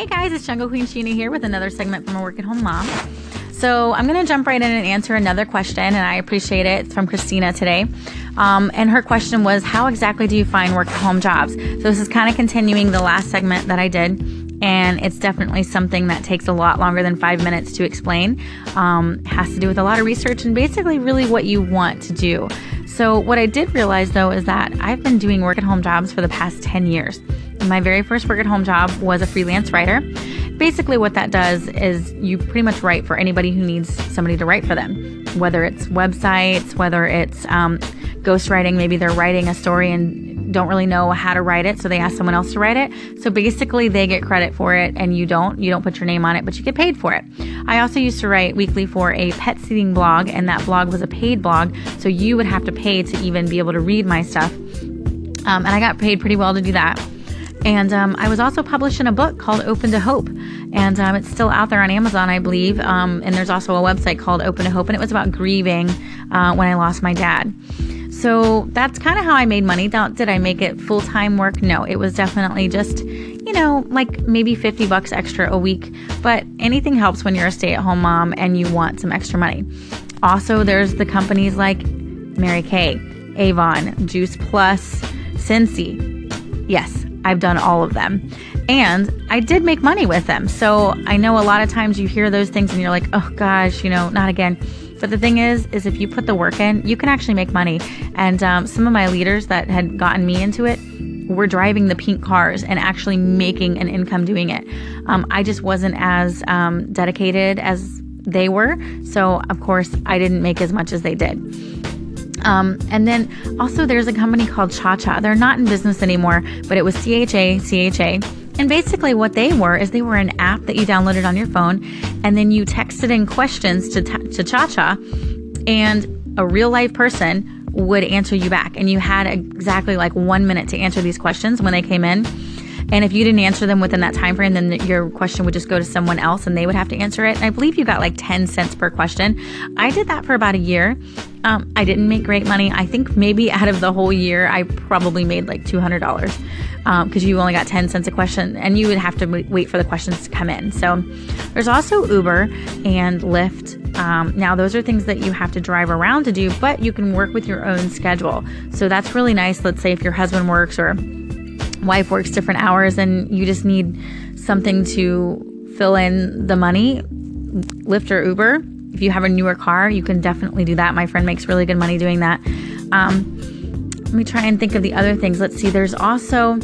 Hey guys, it's Jungle Queen Sheena here with another segment from a work at home mom. So I'm going to jump right in and answer another question, and I appreciate it. It's from Christina today. Um, and her question was, How exactly do you find work at home jobs? So this is kind of continuing the last segment that I did. And it's definitely something that takes a lot longer than five minutes to explain. Um, has to do with a lot of research and basically really what you want to do. So, what I did realize though is that I've been doing work at home jobs for the past 10 years. My very first work at home job was a freelance writer. Basically, what that does is you pretty much write for anybody who needs somebody to write for them, whether it's websites, whether it's um, ghostwriting, maybe they're writing a story and don't really know how to write it, so they ask someone else to write it. So basically, they get credit for it and you don't. You don't put your name on it, but you get paid for it. I also used to write weekly for a pet sitting blog, and that blog was a paid blog, so you would have to pay to even be able to read my stuff. Um, and I got paid pretty well to do that. And um, I was also published in a book called Open to Hope. And um, it's still out there on Amazon, I believe. Um, and there's also a website called Open to Hope. And it was about grieving uh, when I lost my dad. So that's kind of how I made money. Did I make it full time work? No, it was definitely just, you know, like maybe 50 bucks extra a week. But anything helps when you're a stay at home mom and you want some extra money. Also, there's the companies like Mary Kay, Avon, Juice Plus, Scentsy. Yes, I've done all of them. And I did make money with them. So I know a lot of times you hear those things and you're like, oh gosh, you know, not again. But the thing is, is if you put the work in, you can actually make money. And um, some of my leaders that had gotten me into it were driving the pink cars and actually making an income doing it. Um, I just wasn't as um, dedicated as they were. So, of course, I didn't make as much as they did. Um, and then also there's a company called Cha Cha. They're not in business anymore, but it was CHA, CHA. And basically, what they were is they were an app that you downloaded on your phone, and then you texted in questions to, to Cha Cha, and a real life person would answer you back. And you had exactly like one minute to answer these questions when they came in. And if you didn't answer them within that time frame, then your question would just go to someone else and they would have to answer it. And I believe you got like 10 cents per question. I did that for about a year. Um, I didn't make great money. I think maybe out of the whole year, I probably made like $200 because um, you only got 10 cents a question and you would have to wait for the questions to come in. So there's also Uber and Lyft. Um, now, those are things that you have to drive around to do, but you can work with your own schedule. So that's really nice. Let's say if your husband works or wife works different hours and you just need something to fill in the money, Lyft or Uber. If you have a newer car, you can definitely do that. My friend makes really good money doing that. Um, let me try and think of the other things. Let's see. There's also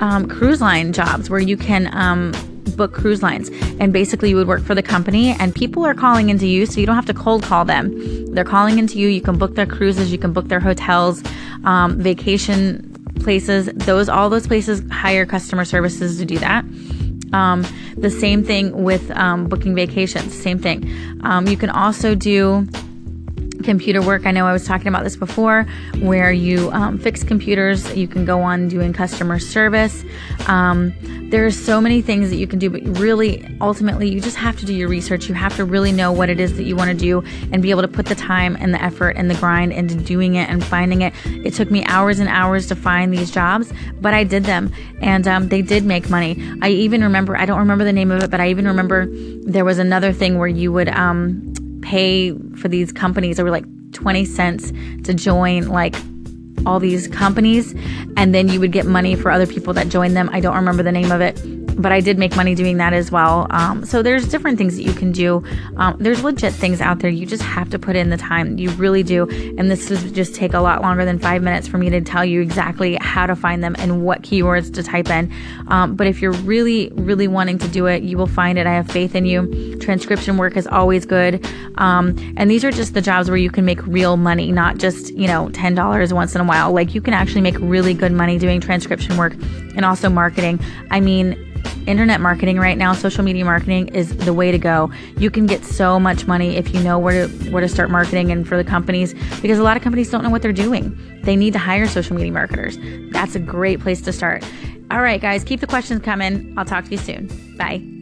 um, cruise line jobs where you can um, book cruise lines. And basically, you would work for the company, and people are calling into you, so you don't have to cold call them. They're calling into you. You can book their cruises, you can book their hotels, um, vacation places, those all those places hire customer services to do that. Um, the same thing with um, booking vacations. Same thing. Um, you can also do computer work. I know I was talking about this before, where you um, fix computers. You can go on doing customer service. Um, there's so many things that you can do, but really, ultimately, you just have to do your research. You have to really know what it is that you want to do and be able to put the time and the effort and the grind into doing it and finding it. It took me hours and hours to find these jobs, but I did them, and um, they did make money. I even remember, I don't remember the name of it, but I even remember there was another thing where you would um, pay for these companies. Were like 20 cents to join like all these companies and then you would get money for other people that joined them. I don't remember the name of it but I did make money doing that as well. Um, so there's different things that you can do. Um, there's legit things out there. You just have to put in the time. You really do. And this would just take a lot longer than five minutes for me to tell you exactly how to find them and what keywords to type in. Um, but if you're really, really wanting to do it, you will find it. I have faith in you. Transcription work is always good. Um, and these are just the jobs where you can make real money, not just, you know, $10 once in a while. Like you can actually make really good money doing transcription work and also marketing. I mean, internet marketing right now, social media marketing is the way to go. You can get so much money if you know where to where to start marketing and for the companies because a lot of companies don't know what they're doing. They need to hire social media marketers. That's a great place to start. All right, guys, keep the questions coming. I'll talk to you soon. Bye.